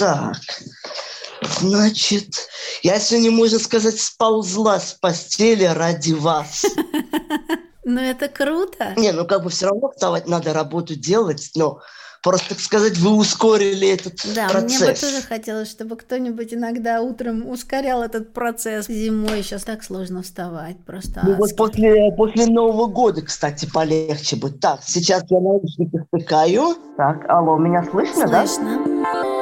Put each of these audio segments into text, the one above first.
Так, значит, я сегодня, можно сказать, сползла с постели ради вас. Ну, это круто. Не, ну как бы все равно вставать надо, работу делать, но просто, так сказать, вы ускорили этот да, процесс. Да, мне бы тоже хотелось, чтобы кто-нибудь иногда утром ускорял этот процесс. Зимой сейчас так сложно вставать, просто Ну вот после, после Нового года, кстати, полегче будет. Так, сейчас я наушники втыкаю. Так, алло, меня слышно, слышно. да? Слышно.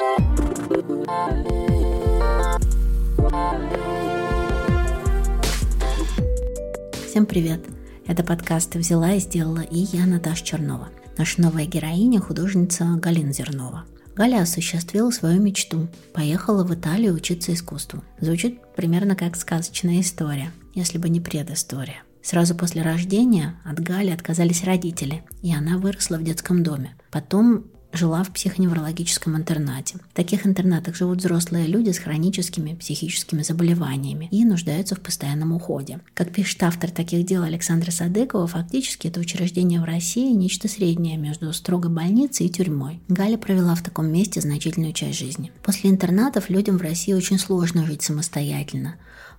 Всем привет! Это подкаст «Взяла и сделала» и я, Наташа Чернова. Наша новая героиня – художница Галина Зернова. Галя осуществила свою мечту. Поехала в Италию учиться искусству. Звучит примерно как сказочная история, если бы не предыстория. Сразу после рождения от Гали отказались родители, и она выросла в детском доме. Потом жила в психоневрологическом интернате. В таких интернатах живут взрослые люди с хроническими психическими заболеваниями и нуждаются в постоянном уходе. Как пишет автор таких дел Александра Садыкова, фактически это учреждение в России нечто среднее между строгой больницей и тюрьмой. Галя провела в таком месте значительную часть жизни. После интернатов людям в России очень сложно жить самостоятельно.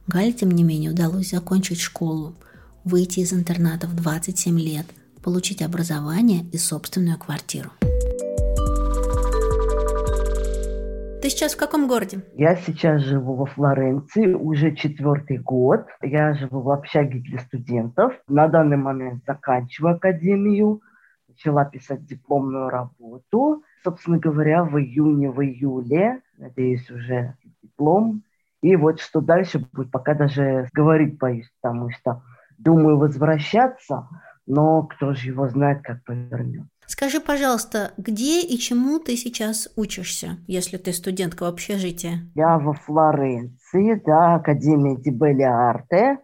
Гале, тем не менее, удалось закончить школу, выйти из интерната в 27 лет, получить образование и собственную квартиру. Ты сейчас в каком городе? Я сейчас живу во Флоренции уже четвертый год. Я живу в общаге для студентов. На данный момент заканчиваю академию. Начала писать дипломную работу. Собственно говоря, в июне, в июле, надеюсь, уже диплом. И вот что дальше будет, пока даже говорить боюсь, потому что думаю возвращаться, но кто же его знает, как повернется. Скажи, пожалуйста, где и чему ты сейчас учишься, если ты студентка в общежитии? Я во Флоренции, да, Академия Ди Арте,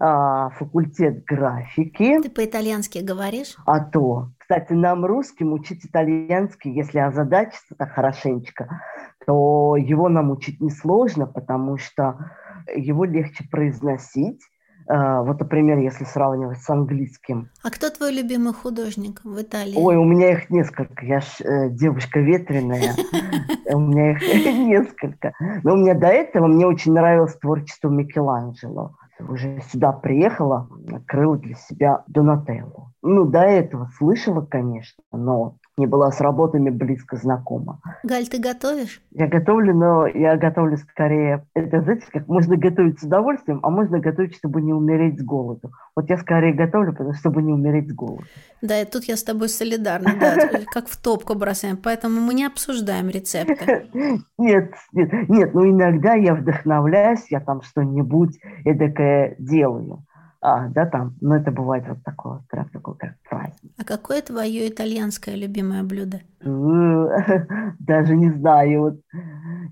а, факультет графики. Ты по-итальянски говоришь? А то. Кстати, нам русским учить итальянский, если озадачиться так хорошенечко, то его нам учить несложно, потому что его легче произносить, вот, например, если сравнивать с английским. А кто твой любимый художник в Италии? Ой, у меня их несколько. Я ж э, девушка ветреная. У меня их несколько. Но у меня до этого мне очень нравилось творчество Микеланджело. Уже сюда приехала, открыла для себя Донателло. Ну, до этого слышала, конечно, но не была с работами близко знакома. Галь, ты готовишь? Я готовлю, но я готовлю скорее... Это, знаете, как можно готовить с удовольствием, а можно готовить, чтобы не умереть с голоду. Вот я скорее готовлю, потому чтобы не умереть с голоду. Да, и тут я с тобой солидарна, да, как в топку бросаем, поэтому мы не обсуждаем рецепты. Нет, нет, нет, ну иногда я вдохновляюсь, я там что-нибудь эдакое делаю а, да, там, но это бывает вот такое, прям такой как праздник. А какое твое итальянское любимое блюдо? Даже не знаю. Вот.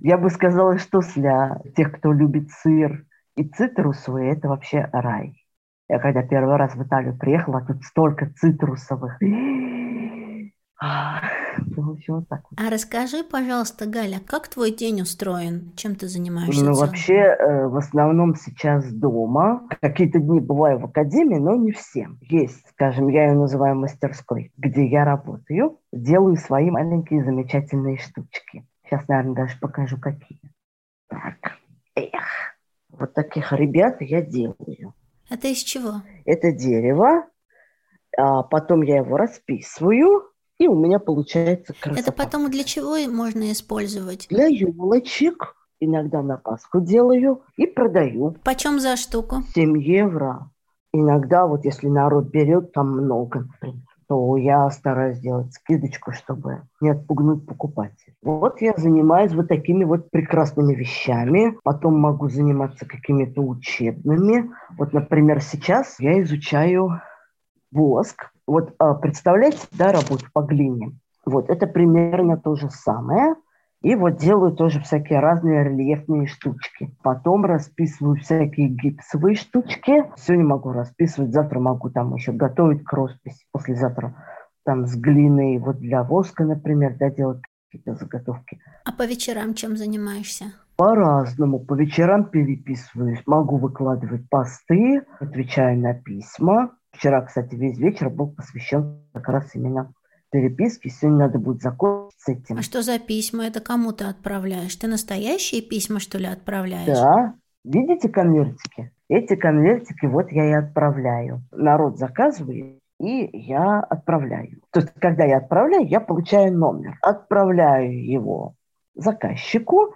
Я бы сказала, что для тех, кто любит сыр и цитрусовые, это вообще рай. Я когда первый раз в Италию приехала, тут столько цитрусовых. Вот так вот. А расскажи, пожалуйста, Галя, как твой день устроен? Чем ты занимаешься? Ну, вообще, э, в основном сейчас дома. Какие-то дни бываю в академии, но не всем. Есть, скажем, я ее называю мастерской, где я работаю, делаю свои маленькие замечательные штучки. Сейчас, наверное, даже покажу, какие. Так, эх, вот таких ребят я делаю. Это из чего? Это дерево, а потом я его расписываю, и у меня получается красота. Это потом для чего можно использовать? Для елочек. Иногда на Пасху делаю и продаю. Почем за штуку? 7 евро. Иногда, вот если народ берет там много, например, то я стараюсь сделать скидочку, чтобы не отпугнуть покупателя. Вот я занимаюсь вот такими вот прекрасными вещами. Потом могу заниматься какими-то учебными. Вот, например, сейчас я изучаю воск. Вот а, представляете, да, работу по глине. Вот это примерно то же самое. И вот делаю тоже всякие разные рельефные штучки. Потом расписываю всякие гипсовые штучки. Сегодня могу расписывать, завтра могу там еще готовить к росписи. Послезавтра там с глиной, вот для воска, например, да, делать какие-то заготовки. А по вечерам чем занимаешься? По-разному. По вечерам переписываюсь. Могу выкладывать посты, отвечаю на письма. Вчера, кстати, весь вечер был посвящен как раз именно переписки, сегодня надо будет закончить с этим. А что за письма? Это кому ты отправляешь? Ты настоящие письма, что ли, отправляешь? Да. Видите конвертики? Эти конвертики вот я и отправляю. Народ заказывает, и я отправляю. То есть, когда я отправляю, я получаю номер. Отправляю его заказчику,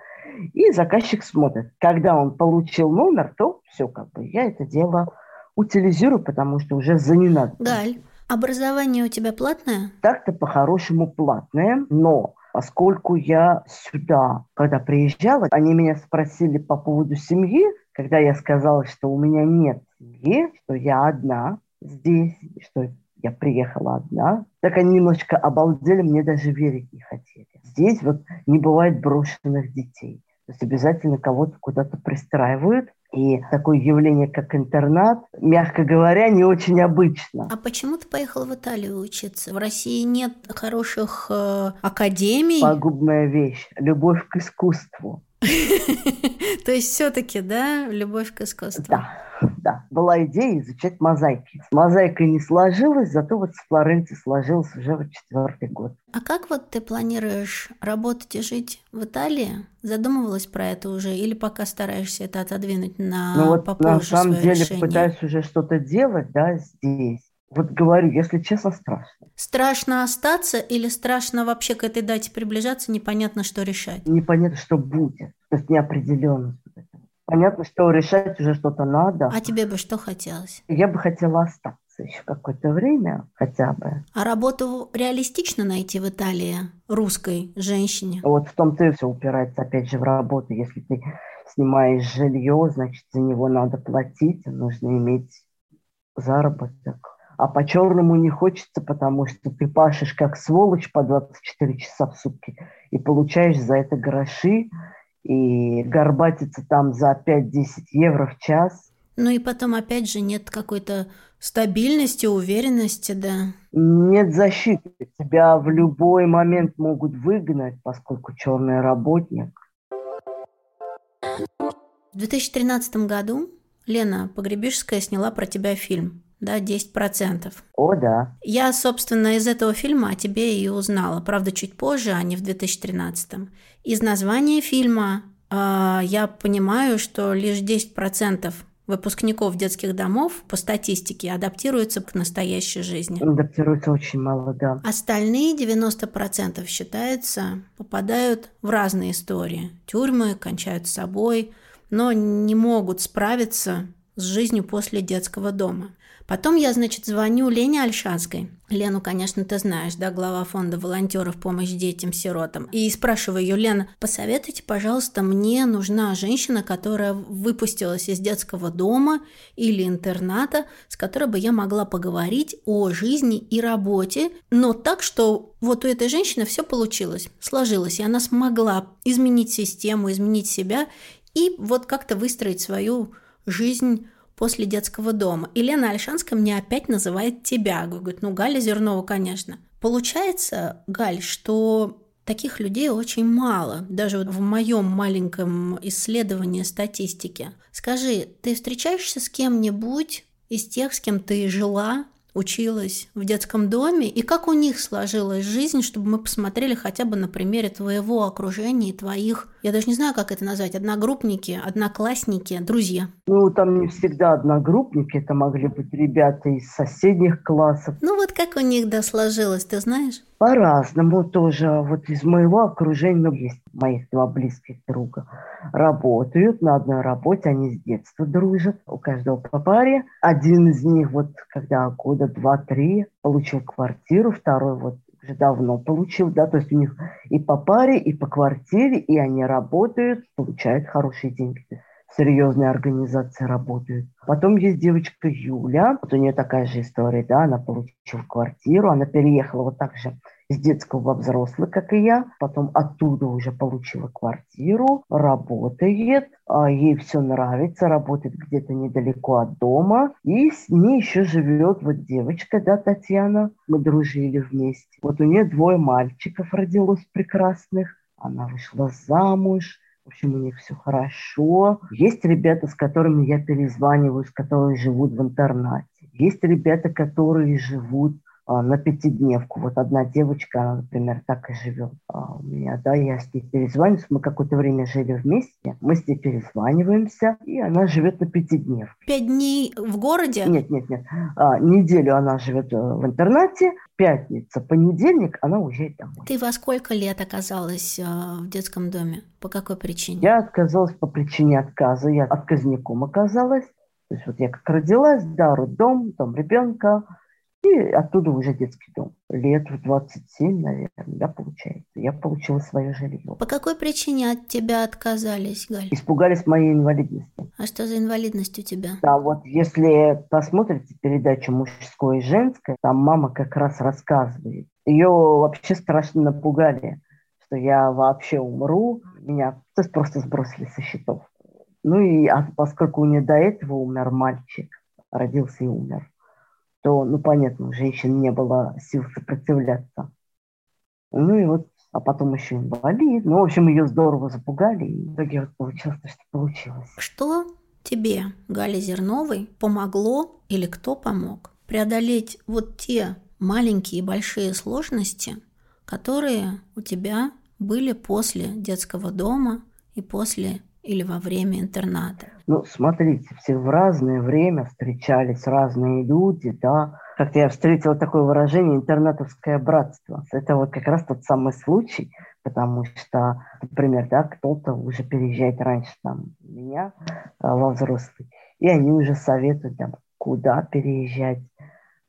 и заказчик смотрит. Когда он получил номер, то все, как бы, я это дело утилизирую, потому что уже за не надо. Галь, образование у тебя платное? Так-то по-хорошему платное, но поскольку я сюда, когда приезжала, они меня спросили по поводу семьи, когда я сказала, что у меня нет семьи, что я одна здесь, что я приехала одна, так они немножко обалдели, мне даже верить не хотели. Здесь вот не бывает брошенных детей. То есть обязательно кого-то куда-то пристраивают, и такое явление, как интернат, мягко говоря, не очень обычно. А почему ты поехал в Италию учиться? В России нет хороших э, академий? Пагубная вещь. Любовь к искусству. То есть все-таки, да, любовь к искусству? Да, да. Была идея изучать мозаики. С мозаикой не сложилось, зато вот с Флоренцией сложилось уже в четвертый год. А как вот ты планируешь работать и жить в Италии? Задумывалась про это уже или пока стараешься это отодвинуть на ну, вот попозже на самом деле решение? пытаюсь уже что-то делать, да, здесь. Вот говорю, если честно, страшно. Страшно остаться или страшно вообще к этой дате приближаться, непонятно, что решать? Непонятно, что будет. То есть неопределенность. Понятно, что решать уже что-то надо. А тебе бы что хотелось? Я бы хотела остаться еще какое-то время хотя бы. А работу реалистично найти в Италии русской женщине? Вот в том-то и все упирается опять же в работу. Если ты снимаешь жилье, значит за него надо платить, нужно иметь заработок а по черному не хочется, потому что ты пашешь как сволочь по 24 часа в сутки и получаешь за это гроши, и горбатиться там за 5-10 евро в час. Ну и потом, опять же, нет какой-то стабильности, уверенности, да. Нет защиты. Тебя в любой момент могут выгнать, поскольку черный работник. В 2013 году Лена Погребишская сняла про тебя фильм да, 10%. О, да. Я, собственно, из этого фильма о тебе и узнала. Правда, чуть позже, а не в 2013. Из названия фильма э, я понимаю, что лишь 10% выпускников детских домов по статистике адаптируются к настоящей жизни. Адаптируются очень мало, да. Остальные 90% считается попадают в разные истории. Тюрьмы, кончают с собой, но не могут справиться с жизнью после детского дома. Потом я, значит, звоню Лене Альшанской. Лену, конечно, ты знаешь, да, глава фонда волонтеров помощь детям-сиротам. И спрашиваю ее, Лена, посоветуйте, пожалуйста, мне нужна женщина, которая выпустилась из детского дома или интерната, с которой бы я могла поговорить о жизни и работе, но так, что вот у этой женщины все получилось, сложилось, и она смогла изменить систему, изменить себя и вот как-то выстроить свою жизнь после детского дома. И Лена Альшанская мне опять называет тебя. Говорит, ну, Галя Зернова, конечно. Получается, Галь, что таких людей очень мало, даже вот в моем маленьком исследовании статистики. Скажи, ты встречаешься с кем-нибудь из тех, с кем ты жила, училась в детском доме, и как у них сложилась жизнь, чтобы мы посмотрели хотя бы на примере твоего окружения и твоих, я даже не знаю, как это назвать, одногруппники, одноклассники, друзья. Ну, там не всегда одногруппники, это могли быть ребята из соседних классов. Ну, вот как у них, да, сложилось, ты знаешь? По-разному тоже. Вот из моего окружения, ну, есть моих два близких друга, работают на одной работе, они с детства дружат, у каждого по паре. Один из них вот когда года два-три получил квартиру, второй вот уже давно получил, да, то есть у них и по паре, и по квартире, и они работают, получают хорошие деньги серьезные организации работают. Потом есть девочка Юля, вот у нее такая же история, да, она получила квартиру, она переехала вот так же из детского во взрослый, как и я, потом оттуда уже получила квартиру, работает, а ей все нравится, работает где-то недалеко от дома, и с ней еще живет вот девочка, да, Татьяна, мы дружили вместе. Вот у нее двое мальчиков родилось прекрасных, она вышла замуж, в общем, у них все хорошо. Есть ребята, с которыми я перезваниваюсь, которые живут в интернате. Есть ребята, которые живут на пятидневку. Вот одна девочка, она, например, так и живет а, у меня, да, я с ней перезваниваюсь, мы какое-то время жили вместе, мы с ней перезваниваемся, и она живет на пятидневке. Пять дней в городе? Нет, нет, нет. А, неделю она живет э, в интернате, пятница, понедельник она уезжает домой. Ты во сколько лет оказалась э, в детском доме? По какой причине? Я отказалась по причине отказа. Я отказником оказалась. То есть вот я как родилась, да, роддом, дом ребенка, и оттуда уже детский дом. Лет в 27, наверное, да, получается. Я получила свое жилье. По какой причине от тебя отказались, Галь? Испугались моей инвалидности. А что за инвалидность у тебя? Да, вот если посмотрите передачу «Мужское и женское», там мама как раз рассказывает. Ее вообще страшно напугали, что я вообще умру. Меня просто сбросили со счетов. Ну и а поскольку у нее до этого умер мальчик, родился и умер, то, ну, понятно, у женщин не было сил сопротивляться. Ну и вот, а потом еще инвалид. Ну, в общем, ее здорово запугали, и в итоге вот получилось то, что получилось. Что тебе, Гале Зерновой, помогло или кто помог преодолеть вот те маленькие и большие сложности, которые у тебя были после детского дома и после или во время интерната? Ну, смотрите, все в разное время встречались разные люди, да. Как-то я встретила такое выражение «интернатовское братство». Это вот как раз тот самый случай, потому что, например, да, кто-то уже переезжает раньше там меня а, во взрослый, и они уже советуют, там, куда переезжать,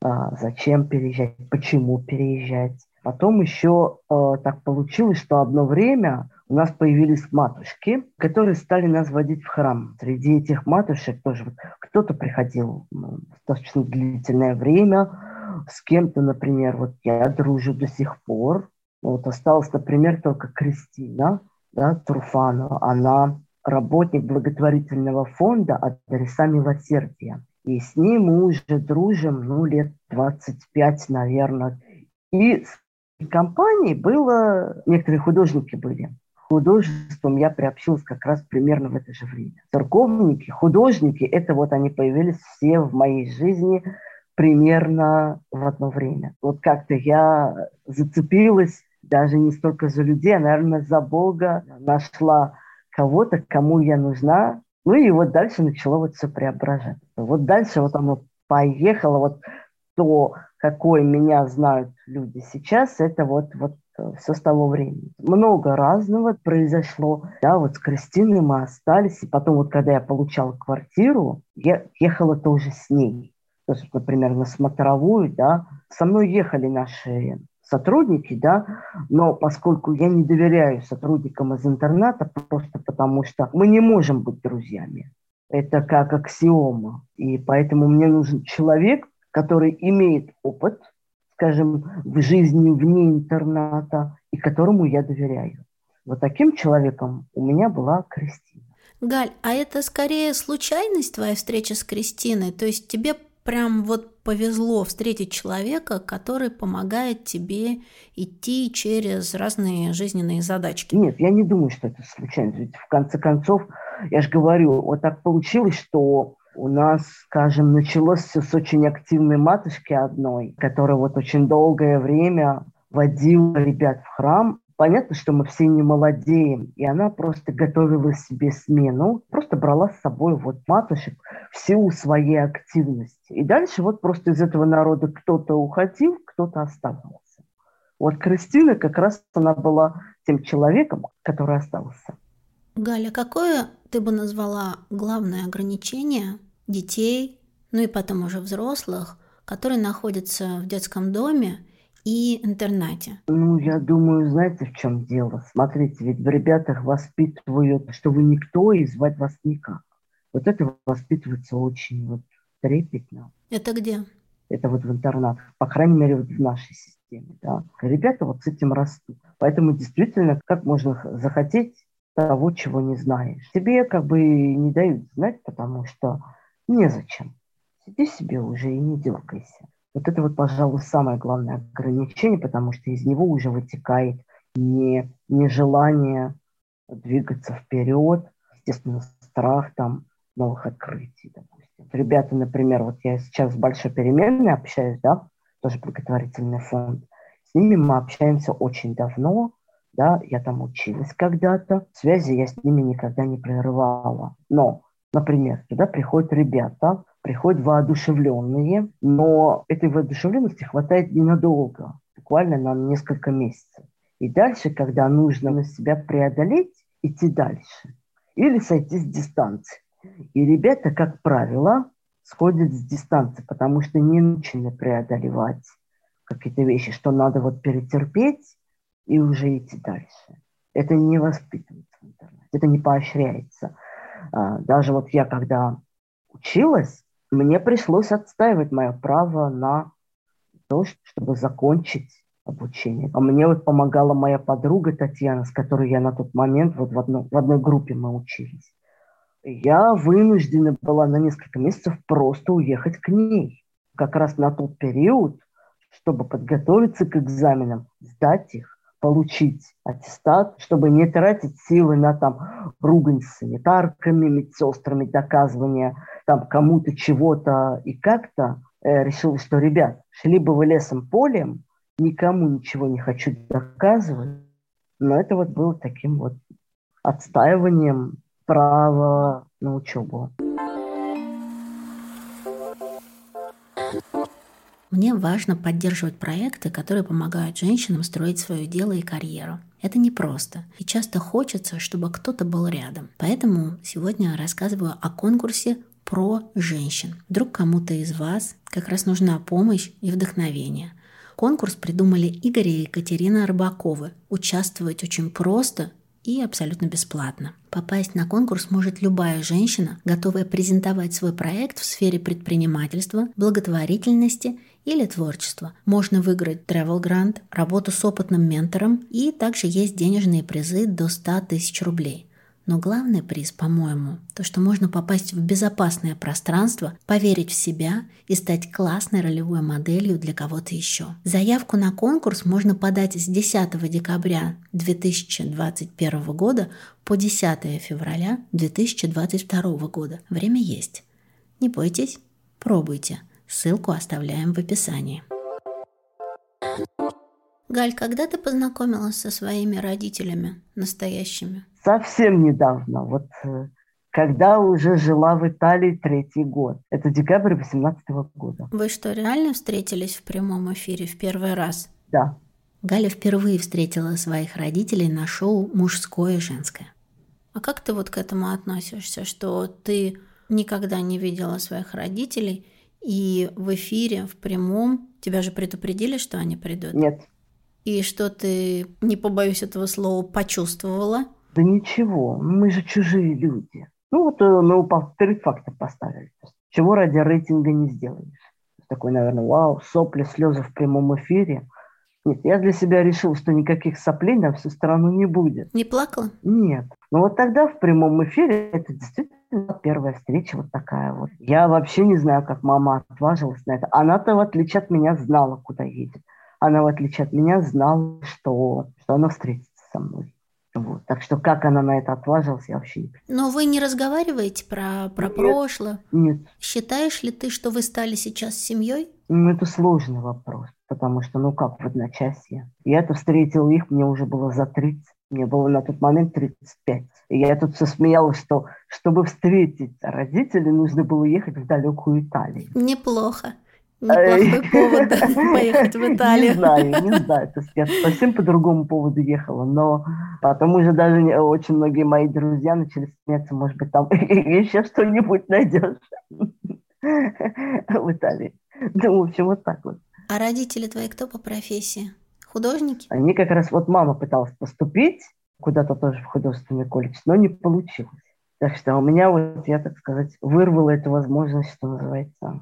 а, зачем переезжать, почему переезжать. Потом еще э, так получилось, что одно время у нас появились матушки, которые стали нас водить в храм. Среди этих матушек тоже вот, кто-то приходил ну, достаточно длительное время, с кем-то, например, вот я дружу до сих пор. Вот осталась, например, только Кристина да, Труфанова. Она работник благотворительного фонда «Адреса милосердия». И с ней мы уже дружим, ну, лет 25, наверное. И с компанией было, некоторые художники были художеством я приобщилась как раз примерно в это же время. Церковники, художники, это вот они появились все в моей жизни примерно в одно время. Вот как-то я зацепилась даже не столько за людей, а, наверное, за Бога, нашла кого-то, кому я нужна, ну и вот дальше начало вот все преображаться. Вот дальше вот оно поехало, вот то, какой меня знают люди сейчас, это вот, вот все с того времени. Много разного произошло. Да, вот с Кристиной мы остались, и потом вот когда я получала квартиру, я ехала тоже с ней. То есть, например, на смотровую, да, со мной ехали наши сотрудники, да, но поскольку я не доверяю сотрудникам из интерната, просто потому что мы не можем быть друзьями. Это как аксиома. И поэтому мне нужен человек, который имеет опыт – скажем, в жизни вне интерната и которому я доверяю. Вот таким человеком у меня была Кристина. Галь, а это скорее случайность твоя встреча с Кристиной? То есть тебе прям вот повезло встретить человека, который помогает тебе идти через разные жизненные задачки? Нет, я не думаю, что это случайность. Ведь в конце концов, я же говорю, вот так получилось, что у нас, скажем, началось все с очень активной матушки одной, которая вот очень долгое время водила ребят в храм. Понятно, что мы все не молодеем, и она просто готовила себе смену, просто брала с собой вот матушек в силу своей активности. И дальше вот просто из этого народа кто-то уходил, кто-то оставался. Вот Кристина как раз она была тем человеком, который остался. Галя, какое ты бы назвала главное ограничение детей, ну и потом уже взрослых, которые находятся в детском доме и интернате? Ну, я думаю, знаете, в чем дело? Смотрите, ведь в ребятах воспитывают, что вы никто и звать вас никак. Вот это воспитывается очень вот трепетно. Это где? Это вот в интернатах, по крайней мере, вот в нашей системе. Да. Ребята вот с этим растут. Поэтому действительно, как можно захотеть того, чего не знаешь. Тебе как бы не дают знать, потому что незачем. Сиди себе уже и не дергайся. Вот это вот, пожалуй, самое главное ограничение, потому что из него уже вытекает не, нежелание двигаться вперед, естественно, страх там новых открытий, допустим. Ребята, например, вот я сейчас с большой переменной общаюсь, да, тоже благотворительный фонд. С ними мы общаемся очень давно, да, я там училась когда-то, связи я с ними никогда не прерывала. Но, например, туда приходят ребята, приходят воодушевленные, но этой воодушевленности хватает ненадолго, буквально на несколько месяцев. И дальше, когда нужно на себя преодолеть, идти дальше. Или сойти с дистанции. И ребята, как правило, сходят с дистанции, потому что не научены преодолевать какие-то вещи, что надо вот перетерпеть и уже идти дальше. Это не воспитывается в интернете, это не поощряется. А, даже вот я, когда училась, мне пришлось отстаивать мое право на то, чтобы закончить обучение. А мне вот помогала моя подруга Татьяна, с которой я на тот момент вот в, одно, в одной группе мы учились. Я вынуждена была на несколько месяцев просто уехать к ней. Как раз на тот период, чтобы подготовиться к экзаменам, сдать их, получить аттестат, чтобы не тратить силы на там ругань с санитарками, медсестрами, доказывание там кому-то чего-то и как-то э, решил, что, ребят, шли бы вы лесом полем, никому ничего не хочу доказывать, но это вот было таким вот отстаиванием права на учебу. Мне важно поддерживать проекты, которые помогают женщинам строить свое дело и карьеру. Это непросто, и часто хочется, чтобы кто-то был рядом. Поэтому сегодня рассказываю о конкурсе про женщин. Вдруг кому-то из вас как раз нужна помощь и вдохновение. Конкурс придумали Игорь и Екатерина Рыбаковы. Участвовать очень просто и абсолютно бесплатно. Попасть на конкурс может любая женщина, готовая презентовать свой проект в сфере предпринимательства, благотворительности или творчества. Можно выиграть travel грант, работу с опытным ментором и также есть денежные призы до 100 тысяч рублей. Но главный приз, по-моему, то, что можно попасть в безопасное пространство, поверить в себя и стать классной ролевой моделью для кого-то еще. Заявку на конкурс можно подать с 10 декабря 2021 года по 10 февраля 2022 года. Время есть. Не бойтесь, пробуйте. Ссылку оставляем в описании. Галь, когда ты познакомилась со своими родителями настоящими? совсем недавно, вот э, когда уже жила в Италии третий год. Это декабрь 18 года. Вы что, реально встретились в прямом эфире в первый раз? Да. Галя впервые встретила своих родителей на шоу «Мужское и женское». А как ты вот к этому относишься, что ты никогда не видела своих родителей, и в эфире, в прямом, тебя же предупредили, что они придут? Нет. И что ты, не побоюсь этого слова, почувствовала? Да ничего, мы же чужие люди. Ну вот э, мы перед фактом поставили. Чего ради рейтинга не сделаешь. Такой, наверное, вау, сопли, слезы в прямом эфире. Нет, я для себя решил, что никаких соплей на всю страну не будет. Не плакала? Нет. Но вот тогда в прямом эфире это действительно первая встреча вот такая вот. Я вообще не знаю, как мама отважилась на это. Она-то, в отличие от меня, знала, куда едет. Она, в отличие от меня, знала, что, что она встретится со мной. Вот. Так что как она на это отважилась, я вообще не понимаю. Но вы не разговариваете про, про нет, прошлое? Нет. Считаешь ли ты, что вы стали сейчас семьей? Ну, это сложный вопрос, потому что, ну как, в одночасье. Я-то встретил их, мне уже было за 30, мне было на тот момент 35. И я тут все смеялась, что чтобы встретить родителей, нужно было ехать в далекую Италию. Неплохо. Неплохой повод поехать в Италию. Не знаю, не знаю. То есть я совсем по другому поводу ехала, но потом уже даже очень многие мои друзья начали смеяться, может быть, там еще что-нибудь найдешь в Италии. Ну, в общем, вот так вот. А родители твои кто по профессии? Художники? Они как раз, вот мама пыталась поступить куда-то тоже в художественный колледж, но не получилось. Так что у меня вот, я так сказать, вырвала эту возможность, что называется,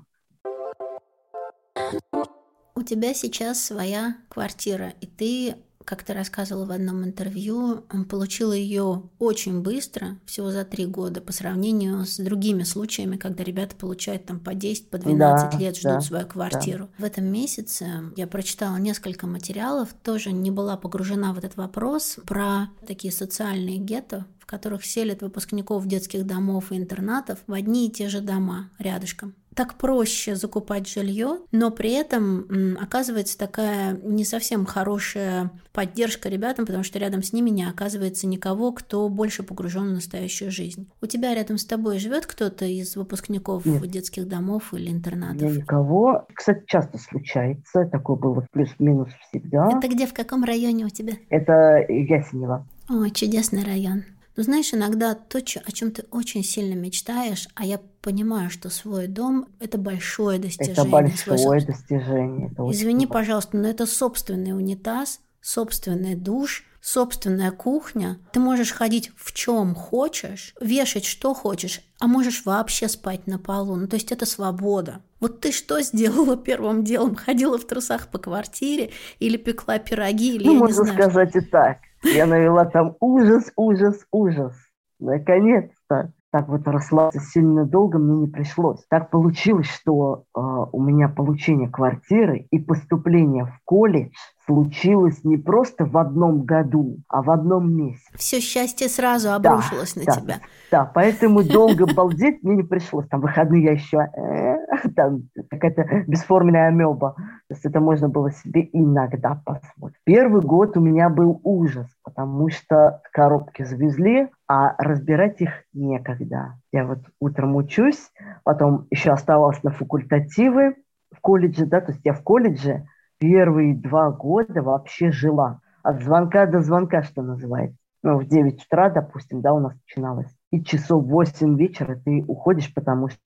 у тебя сейчас своя квартира, и ты, как ты рассказывала в одном интервью, получила ее очень быстро, всего за три года, по сравнению с другими случаями, когда ребята получают там по 10, по 12 да, лет, ждут да, свою квартиру. Да. В этом месяце я прочитала несколько материалов, тоже не была погружена в этот вопрос, про такие социальные гетто, в которых селят выпускников детских домов и интернатов в одни и те же дома рядышком. Так проще закупать жилье, но при этом оказывается такая не совсем хорошая поддержка ребятам, потому что рядом с ними не оказывается никого, кто больше погружен в настоящую жизнь. У тебя рядом с тобой живет кто-то из выпускников Нет. детских домов или интернатов? Я никого. Кстати, часто случается. Такое было плюс-минус всегда. Это где, в каком районе у тебя? Это Ясенево. О, чудесный район. Но знаешь, иногда то, о чем ты очень сильно мечтаешь, а я понимаю, что свой дом – это большое достижение. Это большое достижение. Это Извини, очень... пожалуйста, но это собственный унитаз, собственный душ, собственная кухня. Ты можешь ходить в чем хочешь, вешать что хочешь, а можешь вообще спать на полу. Ну, то есть это свобода. Вот ты что сделала первым делом? Ходила в трусах по квартире или пекла пироги? Или, ну, можно сказать и так. Я навела там ужас, ужас, ужас. Наконец-то. Так вот расслабиться сильно долго мне не пришлось. Так получилось, что э, у меня получение квартиры и поступление в колледж случилось не просто в одном году, а в одном месяце. Все счастье сразу обрушилось да, на да, тебя. Да, поэтому долго балдеть мне не пришлось. Там выходные я еще, э, там какая-то бесформенная амеба. То есть это можно было себе иногда позволить. Первый год у меня был ужас, потому что коробки завезли, а разбирать их некогда. Я вот утром учусь, потом еще оставалась на факультативы в колледже, да, то есть я в колледже первые два года вообще жила. От звонка до звонка, что называется. Ну, в 9 утра, допустим, да, у нас начиналось. И часов 8 вечера ты уходишь, потому что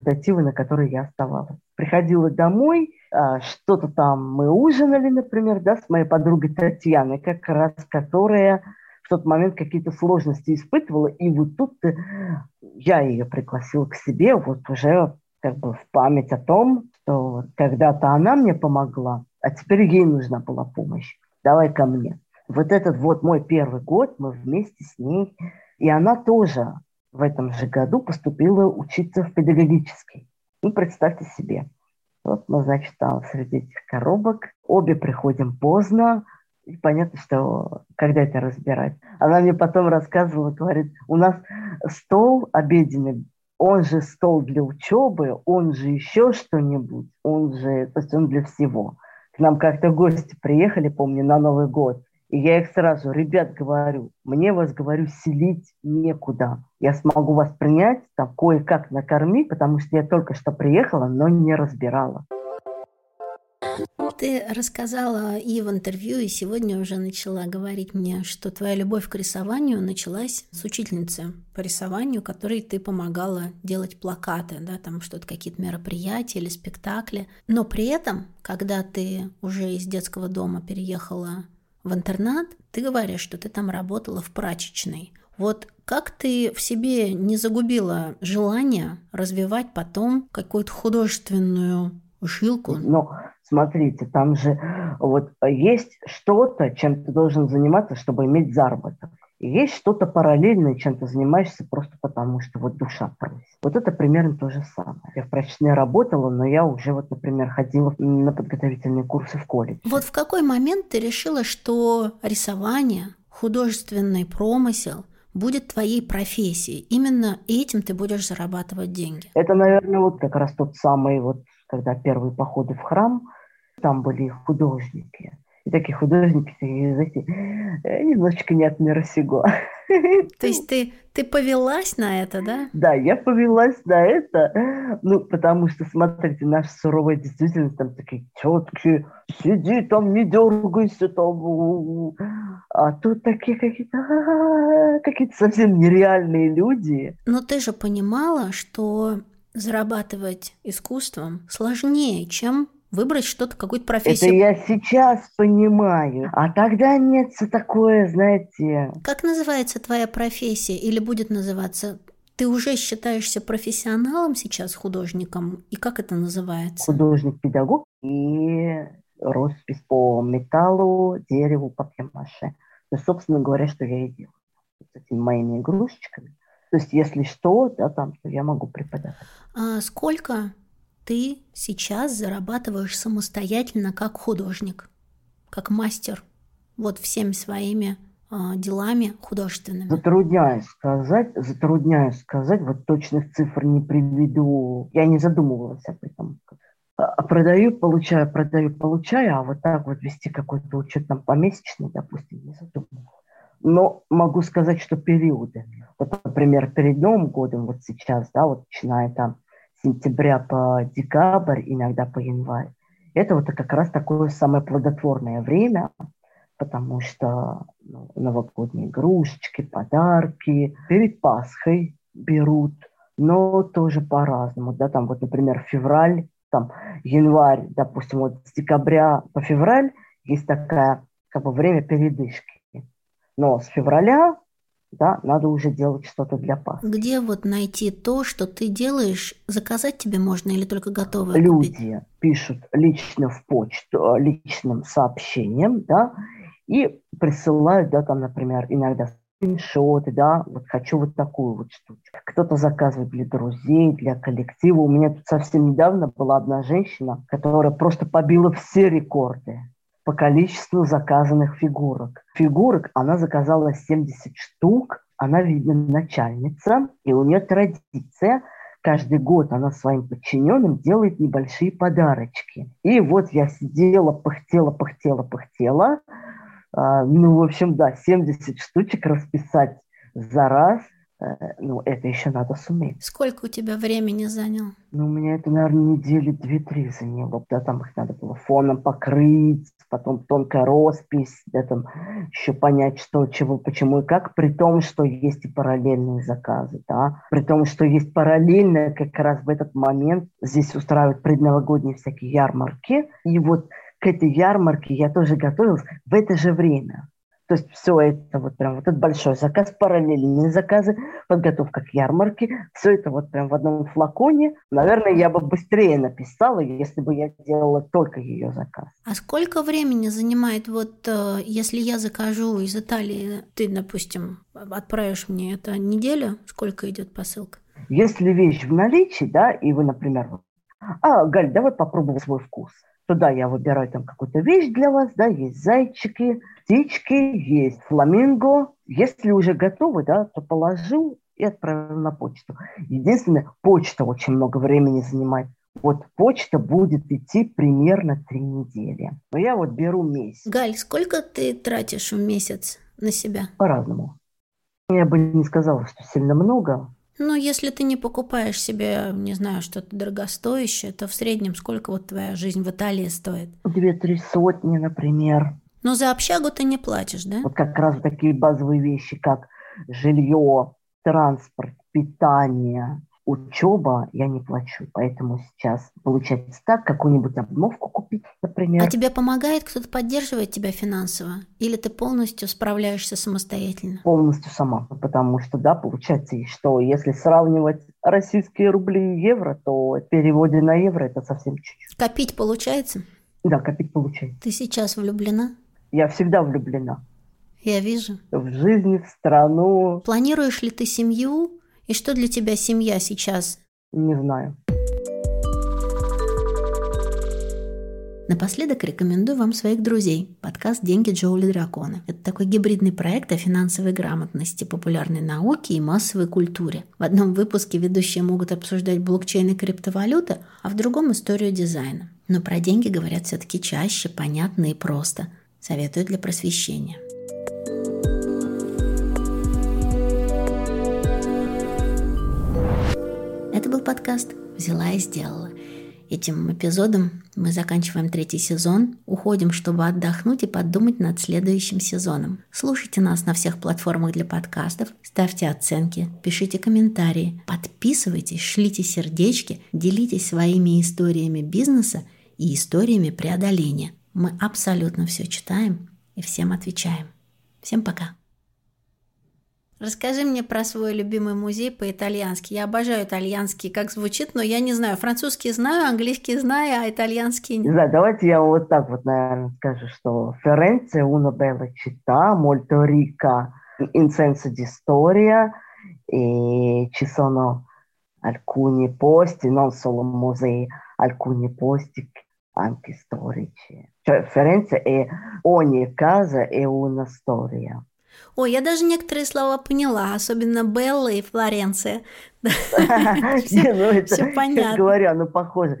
инициативы, на которые я оставалась. Приходила домой, а, что-то там мы ужинали, например, да, с моей подругой Татьяной, как раз которая в тот момент какие-то сложности испытывала, и вот тут я ее пригласила к себе, вот уже как бы в память о том, что когда-то она мне помогла, а теперь ей нужна была помощь. Давай ко мне. Вот этот вот мой первый год, мы вместе с ней, и она тоже в этом же году поступила учиться в педагогический. Ну, представьте себе. Вот мы, значит, там среди этих коробок. Обе приходим поздно. И понятно, что когда это разбирать. Она мне потом рассказывала, говорит, у нас стол обеденный он же стол для учебы, он же еще что-нибудь, он же, то есть он для всего. К нам как-то гости приехали, помню, на Новый год, и я их сразу, ребят, говорю, мне вас, говорю, селить некуда. Я смогу вас принять, там кое-как накормить, потому что я только что приехала, но не разбирала. Ты рассказала и в интервью, и сегодня уже начала говорить мне, что твоя любовь к рисованию началась с учительницы по рисованию, которой ты помогала делать плакаты, да, там что-то, какие-то мероприятия или спектакли. Но при этом, когда ты уже из детского дома переехала в интернат, ты говоришь, что ты там работала в прачечной. Вот как ты в себе не загубила желание развивать потом какую-то художественную жилку? Но смотрите, там же вот есть что-то, чем ты должен заниматься, чтобы иметь заработок. И есть что-то параллельное, чем ты занимаешься просто потому, что вот душа просит. Вот это примерно то же самое. Я в прачечной работала, но я уже вот, например, ходила на подготовительные курсы в колледже. Вот в какой момент ты решила, что рисование, художественный промысел будет твоей профессией? Именно этим ты будешь зарабатывать деньги? Это, наверное, вот как раз тот самый вот когда первые походы в храм, там были художники. И такие художники, знаете, э, немножечко не от мира сего. То есть ты, ты повелась на это, да? Да, я повелась на это. Ну, потому что, смотрите, наша суровая действительность, там такие четкие, сиди там, не дергайся там. А тут такие какие-то, какие-то совсем нереальные люди. Но ты же понимала, что зарабатывать искусством сложнее, чем выбрать что-то, какую-то профессию. Это я сейчас понимаю. А тогда нет такое, знаете... Как называется твоя профессия или будет называться? Ты уже считаешься профессионалом сейчас, художником? И как это называется? Художник-педагог и роспись по металлу, дереву, папье-маше. То собственно говоря, что я и делаю. С этими моими игрушечками. То есть, если что, да, там, то я могу преподавать. А сколько ты сейчас зарабатываешь самостоятельно как художник, как мастер, вот всеми своими а, делами художественными? Затрудняюсь сказать, затрудняюсь сказать, вот точных цифр не приведу. Я не задумывалась об этом. А продаю, получаю, продаю, получаю, а вот так вот вести какой-то учет там помесячный, допустим, не задумывалась. Но могу сказать, что периоды. Вот, например, перед Новым годом, вот сейчас, да, вот начиная там с сентября по декабрь, иногда по январь, это вот как раз такое самое плодотворное время, потому что ну, новогодние игрушечки, подарки перед Пасхой берут, но тоже по-разному, да, там вот, например, февраль, там январь, допустим, вот с декабря по февраль есть такая как бы время передышки. Но с февраля да, надо уже делать что-то для Пасхи. Где вот найти то, что ты делаешь? Заказать тебе можно или только готовое Люди купить? пишут лично в почту, личным сообщением, да, и присылают, да, там, например, иногда скриншоты, да, вот хочу вот такую вот штучку. Кто-то заказывает для друзей, для коллектива. У меня тут совсем недавно была одна женщина, которая просто побила все рекорды по количеству заказанных фигурок. Фигурок она заказала 70 штук, она, видно, начальница, и у нее традиция каждый год она своим подчиненным делает небольшие подарочки. И вот я сидела, пыхтела, пыхтела, пыхтела. А, ну, в общем, да, 70 штучек расписать за раз – Э, ну, это еще надо суметь. Сколько у тебя времени занял? Ну, у меня это, наверное, недели две-три заняло. Да, там их надо было фоном покрыть, потом тонкая роспись, да, там еще понять, что, чего, почему и как, при том, что есть и параллельные заказы, да, при том, что есть параллельно как раз в этот момент здесь устраивают предновогодние всякие ярмарки, и вот к этой ярмарке я тоже готовилась в это же время. То есть все это вот прям, вот этот большой заказ, параллельные заказы, подготовка к ярмарке, все это вот прям в одном флаконе. Наверное, я бы быстрее написала, если бы я делала только ее заказ. А сколько времени занимает вот, э, если я закажу из Италии, ты, допустим, отправишь мне это неделю, сколько идет посылка? Если вещь в наличии, да, и вы, например, а, Галь, давай попробуем свой вкус. Туда я выбираю там какую-то вещь для вас, да, есть зайчики, птички, есть фламинго. Если уже готовы, да, то положил и отправил на почту. Единственное, почта очень много времени занимает. Вот почта будет идти примерно три недели. Но я вот беру месяц. Галь, сколько ты тратишь в месяц на себя? По-разному. Я бы не сказала, что сильно много. Ну, если ты не покупаешь себе, не знаю, что-то дорогостоящее, то в среднем сколько вот твоя жизнь в Италии стоит? Две-три сотни, например. Но за общагу ты не платишь, да? Вот как раз такие базовые вещи, как жилье, транспорт, питание, учеба я не плачу. Поэтому сейчас получается так, какую-нибудь обновку купить, например. А тебе помогает кто-то поддерживает тебя финансово? Или ты полностью справляешься самостоятельно? Полностью сама. Потому что, да, получается, что если сравнивать российские рубли и евро, то в переводе на евро это совсем чуть-чуть. Копить получается? Да, копить получается. Ты сейчас влюблена? Я всегда влюблена. Я вижу. В жизни, в страну. Планируешь ли ты семью? И что для тебя семья сейчас? Не знаю. Напоследок рекомендую вам своих друзей. Подкаст «Деньги Джоули Дракона». Это такой гибридный проект о финансовой грамотности, популярной науке и массовой культуре. В одном выпуске ведущие могут обсуждать блокчейн и криптовалюты, а в другом – историю дизайна. Но про деньги говорят все-таки чаще, понятно и просто – Советую для просвещения. Это был подкаст «Взяла и сделала». Этим эпизодом мы заканчиваем третий сезон, уходим, чтобы отдохнуть и подумать над следующим сезоном. Слушайте нас на всех платформах для подкастов, ставьте оценки, пишите комментарии, подписывайтесь, шлите сердечки, делитесь своими историями бизнеса и историями преодоления – мы абсолютно все читаем и всем отвечаем. Всем пока. Расскажи мне про свой любимый музей по-итальянски. Я обожаю итальянский, как звучит, но я не знаю. Французский знаю, английский знаю, а итальянский нет. Да, давайте я вот так вот, наверное, скажу, что Ференце una bella città, molto ricca in senso di storia e ci sono alcuni posti, non solo musei, alcuni posti anche storici. Cioè Firenze è Ой, я даже некоторые слова поняла, особенно Белла и Флоренция. Ну Все понятно. говоря, ну похоже.